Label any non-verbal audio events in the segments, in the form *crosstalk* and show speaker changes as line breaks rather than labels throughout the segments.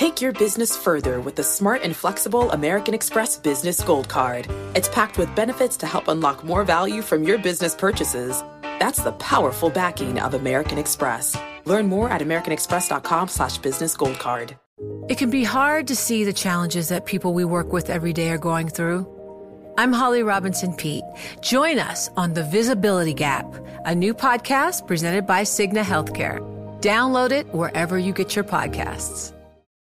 Take your business further with the smart and flexible American Express Business Gold Card. It's packed with benefits to help unlock more value from your business purchases. That's the powerful backing of American Express. Learn more at americanexpress.com slash.
It can be hard to see the challenges that people we work with every day are going through. I'm Holly Robinson Pete. Join us on The Visibility Gap, a new podcast presented by Cigna Healthcare. Download it wherever you get your podcasts.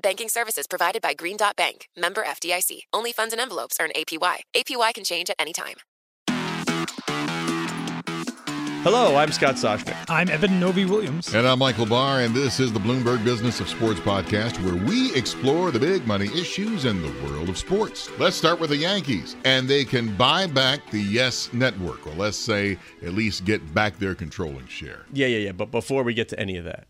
Banking services provided by Green Dot Bank, member FDIC. Only funds and envelopes earn APY. APY can change at any time.
Hello, I'm Scott Soshnick.
I'm Eben Novy-Williams.
And I'm Michael Barr, and this is the Bloomberg Business of Sports podcast, where we explore the big money issues in the world of sports. Let's start with the Yankees, and they can buy back the Yes Network, or let's say at least get back their controlling share.
Yeah, yeah, yeah. But before we get to any of that,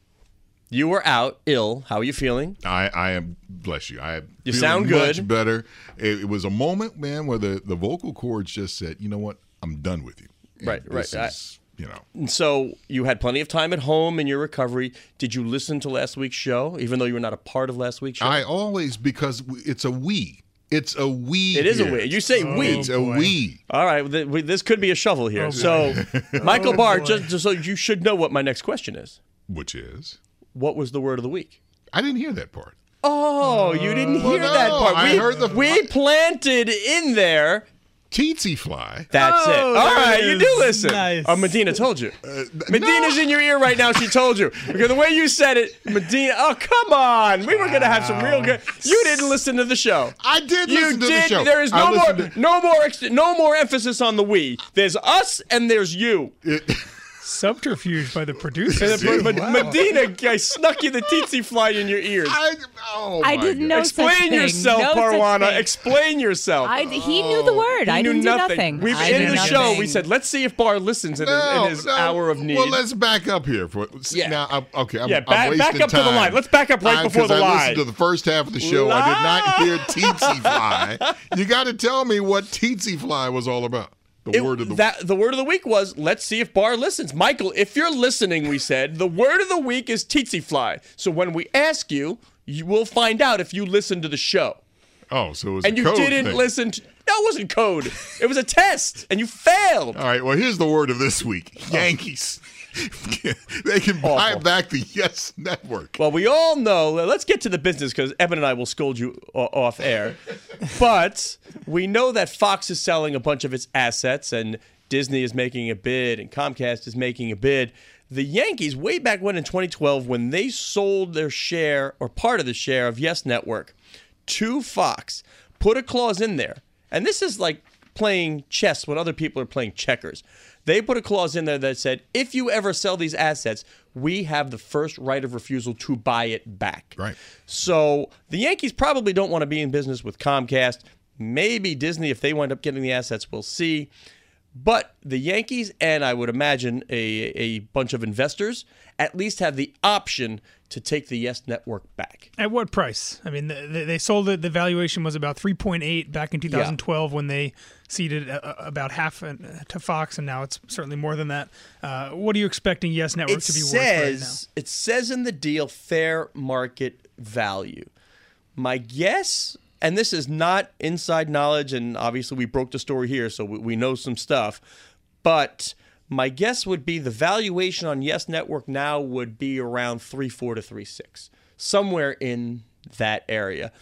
you were out ill. How are you feeling?
I, I am, bless you. I
You sound good.
Much better. It, it was a moment, man, where the, the vocal cords just said, you know what, I'm done with you. And
Right, right.
this
I-
you know.
And so you had plenty of time at home in your recovery. Did you listen to last week's show, even though you were not a part of last week's show?
I always, because it's a we. It's a we.
It is a we. You say oh, we.
It's a we.
All right, th- we- this could be a shovel here.
Oh,
so, Michael *laughs*
Oh,
Barr,
boy.
just, just so you should know what my next question is.
Which is?
What was the word of the week?
I didn't hear that part.
Oh, you didn't
Well,
hear that
no,
part.
I
we,
heard the-
we planted in there.
Tsetse fly.
That's it.
Oh,
All
there
right, you do listen.
Nice.
Oh, Medina told you.
Uh,
Medina's in your ear right now. She told you because the way you said it, Medina. Oh, come on. We were gonna have some real good. You didn't listen to the show.
I did
You
listen to
did.
the show.
There is no more,
to-
no more, ex- no more emphasis on the we. There's us and there's you. *laughs*
Subterfuge by the producers.
But, but
Wow.
Medina, I snuck you the tsetse fly in your ears.
I, oh
I didn't
God.
know such
Explain
thing.
yourself,
No such
Parwana.
thing.
Explain yourself.
I, he knew the oh, word.
He
I
knew
didn't
nothing.
do nothing.
We've
I
in
knew
the show. We said, let's see if Barr listens in,
No,
his, in his
no.
hour of need.
Well, let's back up here. For
Yeah.
now, I'm, okay. I'm,
Yeah,
I'm
back-
wasting
back up to the line. Let's back up right
I-
before
'cause
the
I
lie.
listened to the first half of the show. I did not hear *laughs* tsetse fly. You got to tell me what tsetse fly was all about. The
It-
word of the
that the word of the week was let's see if Barr listens. Michael, if you're listening, we said the word of the week is tsetse fly. So when we ask you, you will find out if you listened to the show.
oh, so it was
And you didn't
thing.
listen to No, it wasn't code. It was a test and you failed.
All right. Well, here's the word of this week: oh. Yankees. *laughs* they can buy
Awful.
back the Yes Network.
Well, we all know. Let's get to the business because Eben and I will scold you off air. *laughs* but we know that Fox is selling a bunch of its assets, and Disney is making a bid, and Comcast is making a bid. The Yankees, way back when in 2012, when they sold their share or part of the share of Yes Network to Fox, put a clause in there, and this is like playing chess when other people are playing checkers. They put a clause in there that said, if you ever sell these assets, we have the first right of refusal to buy it back.
Right.
So the Yankees probably don't want to be in business with Comcast. Maybe Disney, if they wind up getting the assets, we'll see. But the Yankees and I would imagine a, a bunch of investors at least have the option to take the Yes Network back.
At what price? I mean, they, they sold it. The valuation was about 3.8 back in 2012 when they ceded uh, about half uh, to Fox, and now it's certainly more than that. Uh, what are you expecting Yes Network
it
to be worth right now?
says it says in the deal fair market value. My guess, and this is not inside knowledge, and obviously we broke the story here, so we, we know some stuff. But my guess would be the valuation on Yes Network now would be around three four to three six, somewhere in that area.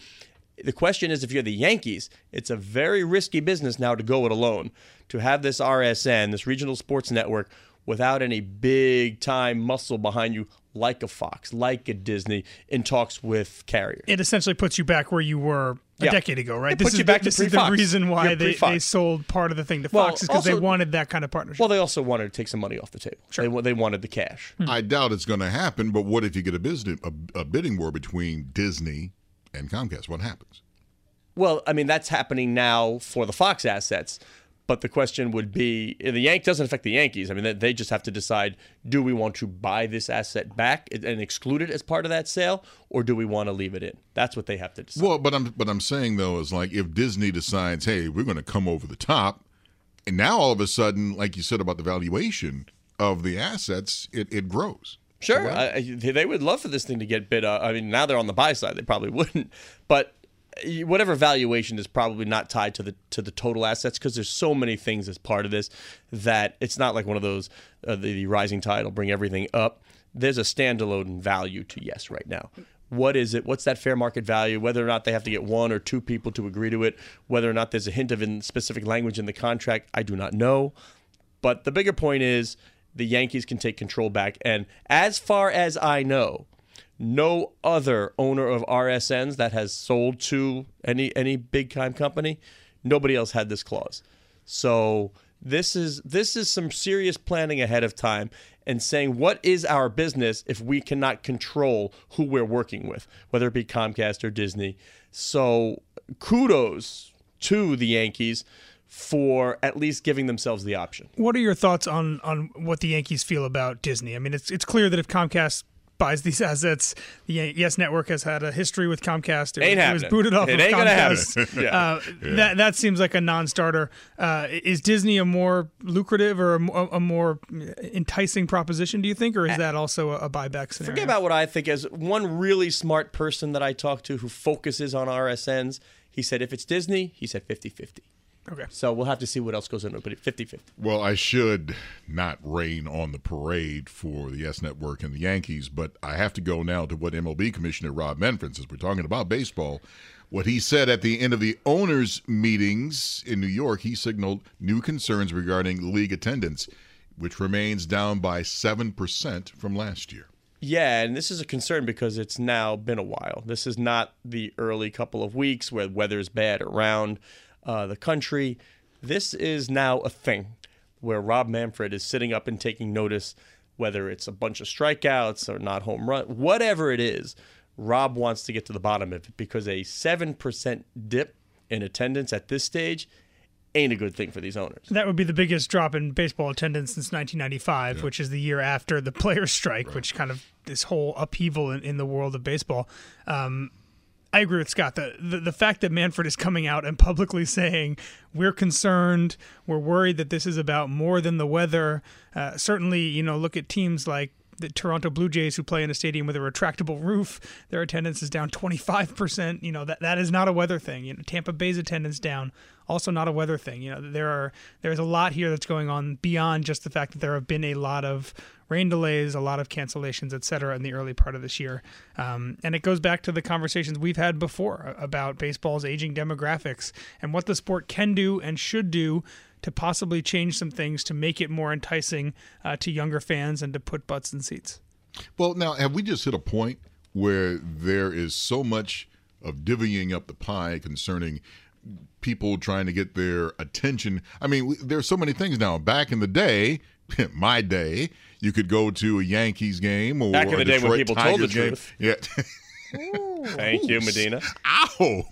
The question is, if you're the Yankees, it's a very risky business now to go it alone. To have this RSN, this regional sports network, without any big time muscle behind you, like a Fox, like a Disney, in talks with carriers.
It essentially puts you back where you were a
Yeah.
decade ago, right?
It
this
puts
is
you back
the,
to
this is the reason why
Yeah,
they, they sold part of the thing to
Well,
Fox is because they wanted that kind of partnership.
well, they also wanted to take some money off the table. They, they wanted the cash. Hmm.
I doubt it's going to happen. But what if you get a business a, a bidding war between Disney and Comcast? What happens?
Well, I mean that's happening now for the Fox assets. But the question would be the Yank doesn't affect the Yankees. I mean, they- just have to decide: do we want to buy this asset back and exclude it as part of that sale, or do we want to leave it in? That's what they have to decide.
Well, but I'm but I'm saying though is like if Disney decides, hey, we're going to come over the top, and now all of a sudden, like you said about the valuation of the assets, it, it grows.
Sure, I, I- they would love for this thing to get bid. Uh, I mean, now they're on the buy side; they probably *laughs* wouldn't. But whatever valuation is probably not tied to the to the total assets because there's so many things as part of this that it's not like one of those uh, the, the rising tide will bring everything up. There's a standalone value to yes right now. What is it? What's that fair market value? Whether or not they have to get one or two people to agree to it, whether or not there's a hint of in specific language in the contract, I do not know. But the bigger point is the Yankees can take control back. And as far as I know, no other owner of RSNs that has sold to any any big time company, nobody else had this clause. So this is this is some serious planning ahead of time and saying what is our business if we cannot control who we're working with, whether it be Comcast or Disney. So kudos to the Yankees for at least giving themselves the option.
What are your thoughts on on what the Yankees feel about Disney? I mean, it's it's clear that if Comcast buys these assets, the Yes Network has had a history with Comcast. It,
Ain't
was- it was
happening.
booted off
It
of
ain't gonna happen.
Comcast. *laughs*
Yeah.
Uh, That that seems like a non-starter. Uh, is Disney a more lucrative or a, a more enticing proposition? Do you think, or is that also a, a buyback scenario?
Forget about what I think. As one really smart person that I talked to who focuses on RSNs, he said if it's Disney, he said 50 50.
Okay.
So we'll have to see what else goes into it, but 50 50.
Well, I should not rain on the parade for the Yes Network and the Yankees, but I have to go now to what MLB Commissioner Rob Manfred, since we're talking about baseball, what he said at the end of the owners' meetings in New York. He signaled new concerns regarding league attendance, which remains down by 7% from last year.
Yeah, and this is a concern because it's now been a while. This is not the early couple of weeks where weather's bad around uh, the country. This is now a thing where Rob Manfred is sitting up and taking notice, whether it's a bunch of strikeouts or not home run, whatever it is. Rob wants to get to the bottom of it because a 7% dip in attendance at this stage ain't a good thing for these owners.
That would be the biggest drop in baseball attendance since 1995, which is the year after the *laughs* players' strike, which kind of this whole upheaval in, in the world of baseball. Um, I agree with Scott. The, the the fact that Manfred is coming out and publicly saying we're concerned, we're worried that this is about more than the weather. Uh, certainly, you know, look at teams like the Toronto Blue Jays who play in a stadium with a retractable roof. Their attendance is down 25%. You know, that that is not a weather thing. You know, Tampa Bay's attendance down also not a weather thing. You know, there are there's a lot here that's going on beyond just the fact that there have been a lot of rain delays, a lot of cancellations, et cetera, in the early part of this year. Um, and it goes back to the conversations we've had before about baseball's aging demographics and what the sport can do and should do to possibly change some things to make it more enticing uh, to younger fans and to put butts in seats.
Well, now, have we just hit a point where there is so much of divvying up the pie concerning people trying to get their attention? I mean, we- there's so many things now. Back in the day, *laughs* my day, you could go to a Yankees game or
Back in
a
the day when
Detroit
people told the
Tigers game.
truth.
Yeah. *laughs*
Thank you, Medina.
Ow,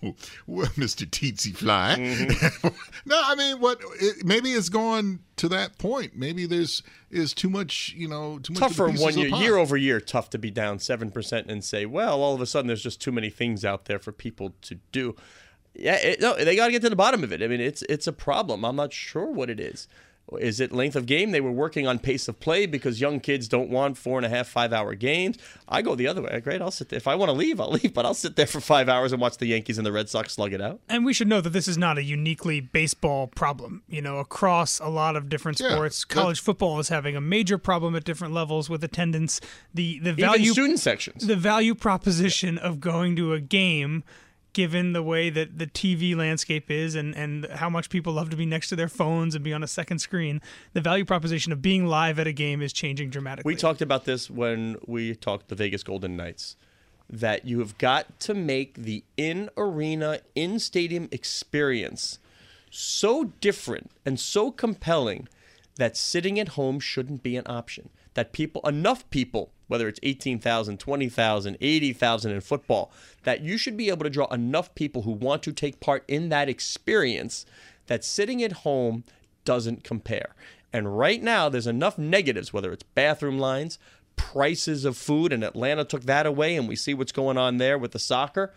well, *laughs* Mr. Tsetse Fly.
Mm-hmm. *laughs*
no, I mean, what? It, maybe it's gone to that point. Maybe there's is too much, you know, too much.
tough
of
for one year, year over year, tough to be down seven percent and say, well, all of a sudden there's just too many things out there for people to do. Yeah, it, no, they got to get to the bottom of it. I mean, it's it's a problem. I'm not sure what it is. Is it length of game? They were working on pace of play because young kids don't want four and a half, five hour games. I go the other way. Great, I'll sit there. If I want to leave, I'll *laughs* leave, but I'll sit there for five hours and watch the Yankees and the Red Sox slug it out.
And we should know that this is not a uniquely baseball problem. You know, across a lot of different
Yeah,
sports,
that-
college football is having a major problem at different levels with attendance. The the
Even
value
student sections.
the value proposition of going to a game given the way that the TV landscape is and, and how much people love to be next to their phones and be on a second screen, the value proposition of being live at a game is changing dramatically.
We talked about this when we talked the Vegas Golden Knights. That you have got to make the in arena, in stadium experience so different and so compelling that sitting at home shouldn't be an option. That people, enough people, whether it's 18,000, 20,000, 80,000 in football, that you should be able to draw enough people who want to take part in that experience that sitting at home doesn't compare. And right now, there's enough negatives, whether it's bathroom lines, prices of food, and Atlanta took that away, and we see what's going on there with the soccer.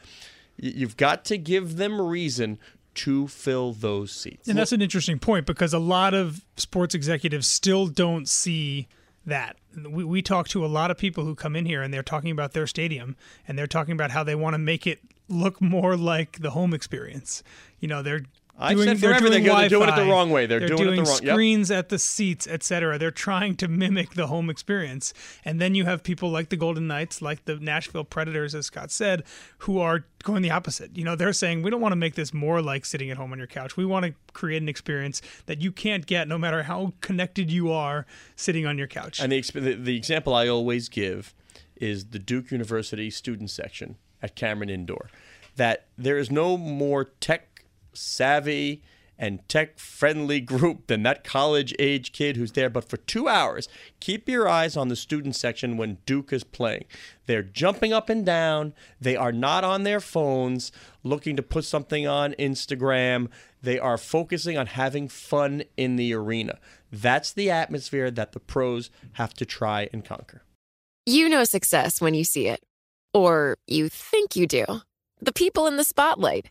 You've got to give them reason to fill those seats.
And that's an interesting point because a lot of sports executives still don't see that. We, we talk to a lot of people who come in here and they're talking about their stadium and they're talking about how they want to make it look more like the home experience. You know, they're
I've
doing,
said forever
they're, doing
they're doing it the wrong way. They're doing it the wrong- yep.
screens at the seats, etc. They're trying to mimic the home experience. And then you have people like the Golden Knights, like the Nashville Predators, as Scott said, who are going the opposite. You know, they're saying we don't want to make this more like sitting at home on your couch. We want to create an experience that you can't get no matter how connected you are sitting on your couch.
And the, exp- the, the example I always give is the Duke University student section at Cameron Indoor. That there is no more tech savvy and tech friendly group than that college age kid who's there. But for two hours, keep your eyes on the student section when Duke is playing. They're jumping up and down. They are not on their phones looking to put something on Instagram. They are focusing on having fun in the arena. That's the atmosphere that the pros have to try and conquer.
You know success when you see it. Or you think you do. The people in the spotlight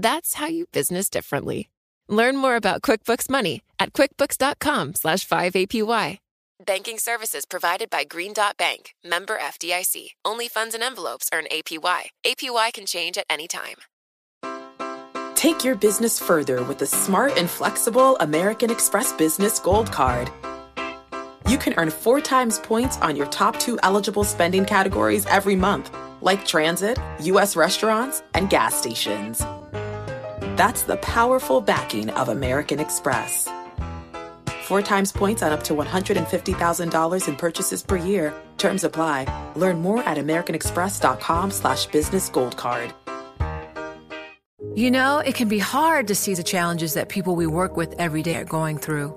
That's how you business differently. Learn more about QuickBooks Money at quickbooks.com slash 5APY. Banking services provided by Green Dot Bank, member FDIC. Only funds and envelopes earn APY. APY can change at any time.
Take your business further with the smart and flexible American Express Business Gold Card. You can earn four times points on your top two eligible spending categories every month, like transit, U.S. restaurants, and gas stations. That's the powerful backing of American Express. Four times points on up to $150,000 in purchases per year. Terms apply. Learn more at americanexpress.com slash business gold card.
You know, it can be hard to see the challenges that people we work with every day are going through.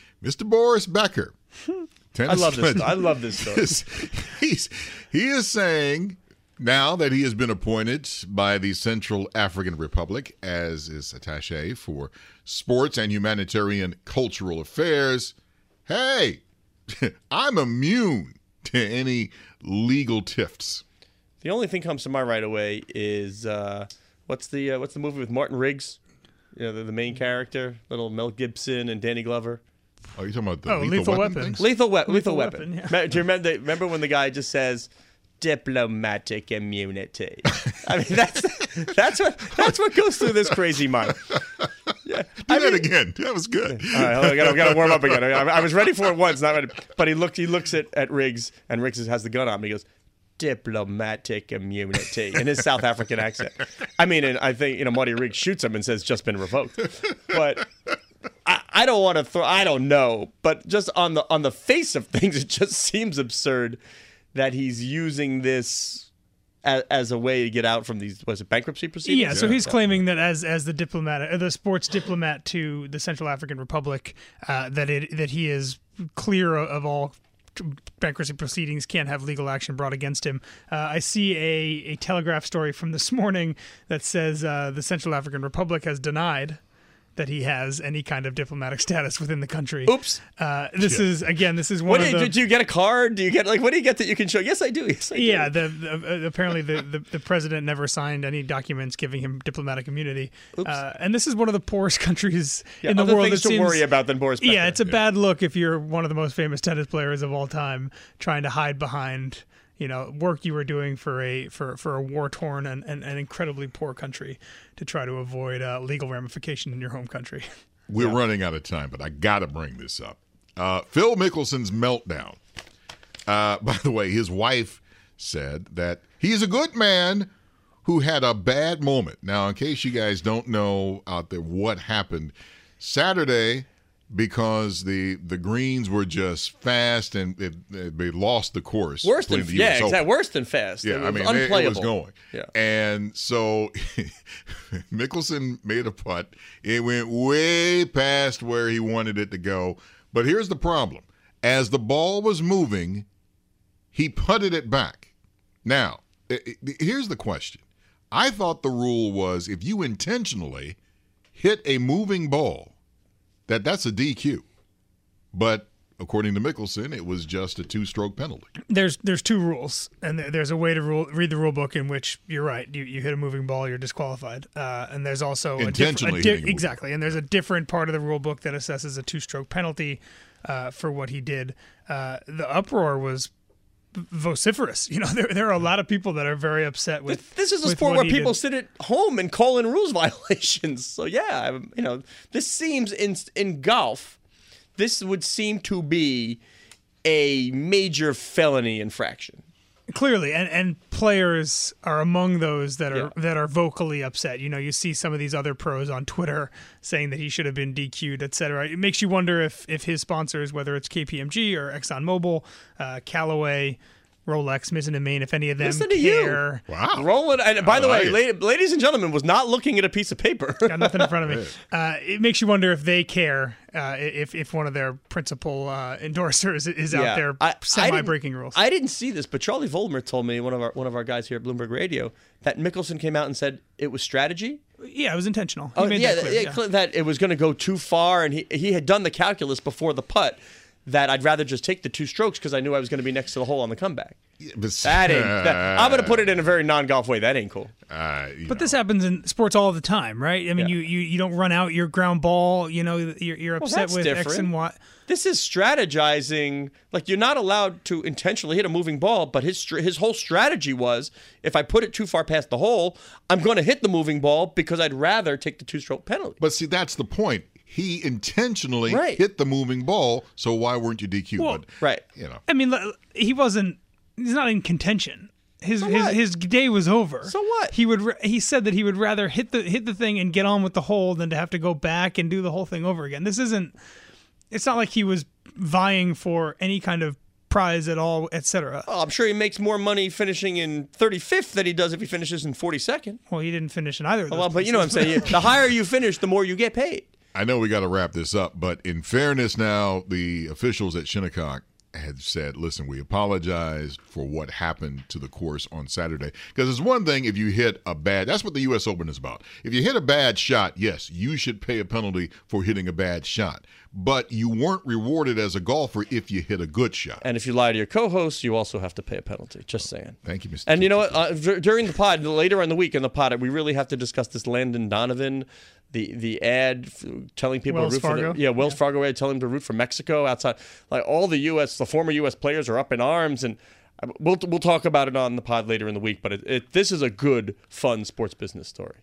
Mr. Boris Becker. *laughs*
I love this. I love this *laughs* story.
He's, he is saying now that he has been appointed by the Central African Republic as his attache for sports and humanitarian cultural affairs, hey, *laughs* I'm immune to any legal tiffs.
The only thing comes to mind right away is uh, what's the uh, what's the movie with Martin Riggs? You know, the, the main character, little Mel Gibson and Danny Glover.
Oh, you talking about the
Oh,
lethal,
Lethal
weapon?
Weapon.
things?
Lethal, we- lethal,
Lethal
weapon.
Weapon, yeah.
Do you remember, remember when the guy just says diplomatic immunity? I mean, that's *laughs* that's what that's what goes through this crazy mind. *laughs* Yeah,
Do that again. That was good.
All right, on, I gotta, I gotta warm up again. *laughs* I, I was ready for it once, not ready. But he looked. He looks at, at Riggs, and Riggs has the gun on him. He goes, "Diplomatic immunity" in his South African accent. I mean, and I think you know Marty Riggs shoots him and says, "Just been revoked." But I, I don't want to throw. I don't know. But just on the on the face of things, *laughs* it just seems absurd that he's using this. As, as a way to get out from these was it bankruptcy proceedings?
Yeah, so he's claiming that as as the diplomat, uh, the sports diplomat to the Central African Republic, uh, that it that he is clear of, of all bankruptcy proceedings, can't have legal action brought against him. Uh, I see a a Telegraph story from this morning that says uh, the Central African Republic has denied that he has any kind of diplomatic *laughs* status within the country.
Oops.
Uh, this
Yeah.
is again. This is one
What
of
do
the.
did you get a card? Do you get like what do you get that you can show? Yes, I do. Yes, I do.
yeah, the, the uh, apparently the, the, the president never signed any documents giving him diplomatic immunity, uh, and this is one of the poorest *laughs* countries
Yeah,
in the world.
things to
seems-
worry about than Boris. Becker.
Yeah, it's a bad look if you're one of the most famous tennis players of all time, trying to hide behind you know work you were doing for a for, for a war torn and, and, incredibly poor country to try to avoid uh, legal ramification in your home country. *laughs*
We're running out of time, but I got to bring this up. Uh, Phil Mickelson's meltdown. Uh, *laughs* by the way, his wife said that he's a good man who had a bad moment. Now, in case you guys don't know out there what happened, Saturday, because the the greens were just fast and it, it- they lost the course.
worse than
the
yeah, exactly. Worse than fast.
Yeah,
it
I mean, it-
unplayable.
it was going.
Yeah.
And so *laughs* Mickelson made a putt. It went way past where he wanted it to go. But here's the problem as the ball was moving, he putted it back. Now, here's the question I thought the rule was if you intentionally hit a moving ball, that that's a DQ. But according to Mickelson, it was just a two stroke penalty.
There's there's two rules, and there's a way to rule, read the rule book in which you're right. You, you hit a moving ball, you're disqualified. Uh, and there's also
Intentionally
a di- exactly, and there's a different part of the rule book that assesses a two-stroke penalty uh, for what he did. Uh, the uproar was vociferous. You know, *laughs* there there are a lot of people that are very upset with.
This is a sport where people
did.
sit at home and call in rules *laughs* violations. So yeah, I'm- you know, this seems in in golf, this would seem to be a major felony infraction.
Clearly and, and players are among those that are
Yeah.
that are vocally upset you know you see some of these other pros on twitter saying that he should have been dq'd etc it makes you wonder if if his sponsors whether it's kpmg or exxonmobil uh, callaway rolex mizzen and main if any of them
Listen to you.
care
Wow.
Roland, and by the
like
way, la- ladies and gentlemen, was not looking at a piece of paper.
got nothing in front of me. *laughs* Uh, it makes you wonder if they care uh, if if one of their principal uh, endorsers is out there
I- I
semi
didn't-
breaking rules.
I didn't see this, but Charlie Voldemar told me one of our one of our guys here at Bloomberg Radio that Mickelson came out and said it was strategy.
yeah, it was intentional. He
Oh,
made
yeah,
that clear,
yeah,
yeah.
that it was going to go too far, and he he had done the calculus before the putt that I'd rather just take the two strokes because I knew I was going to be next to the hole on the comeback.
But,
That ain't. That, I'm going *laughs* to put it in a very non-golf way. That ain't cool.
Uh,
But
know.
this happens in sports all the time, right? I mean,
Yeah.
you, you you don't run out your ground ball. You know, you're, you're upset
that's
with X and Y.
This is strategizing. Like you're not allowed to intentionally hit a moving ball, but his his whole strategy was if I put it too far past the hole, I'm going to hit the moving ball because I'd rather take the two-stroke penalty.
But see, that's the point. He intentionally
Right.
hit the moving ball, so why weren't you DQ?
Well,
but
right.
you know,
I mean, he wasn't. He's not in contention. His his, his day was over.
So what?
He would. He said that he would rather hit the hit the thing and get on with the hole than to have to go back and do the whole thing over again. This isn't. It's not like he was vying for any kind of prize at all, etc.
Oh, I'm sure he makes more money finishing in 35th than he does if he finishes in 42nd.
Well, he didn't finish in either of those.
Well, but you know what I'm saying. the higher you finish, the more you get paid.
I know we got to wrap this up. But in fairness, now the officials at Shinnecock had said, "Listen, we apologize for what happened to the course on Saturday. Because it's one thing if you hit a bad. That's what the U.S. Open is about. If you hit a bad shot, yes, you should pay a penalty for hitting a bad shot. But you weren't rewarded as a golfer if you hit a good shot.
And if you lie to your co-host, you also have to pay a penalty. Just saying.
Thank you, Mr.
And you know what? Uh, dur- during the pod, later in the week in the pod, we really have to discuss this Landon Donovan, the the ad f- telling people
Wells
to root for the, yeah Wells Fargo ad telling them to root for Mexico outside. Like all the U.S. the former U.S. players are up in arms, and uh, we'll we'll talk about it on the pod later in the week. But it, it, this is a good, fun sports business story.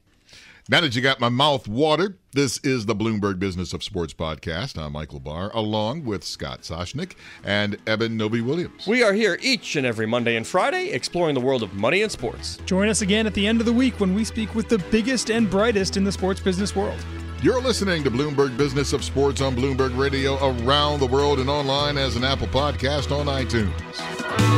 Now that you got my mouth watered, this is the Bloomberg Business of Sports podcast. I'm Michael Barr, along with Scott Soshnick and Eben Novy-Williams.
We are here each and every Monday and Friday, exploring the world of money and sports.
Join us again at the end of the week when we speak with the biggest and brightest in the sports business world.
You're listening to Bloomberg Business of Sports on Bloomberg Radio around the world and online as an Apple podcast on iTunes.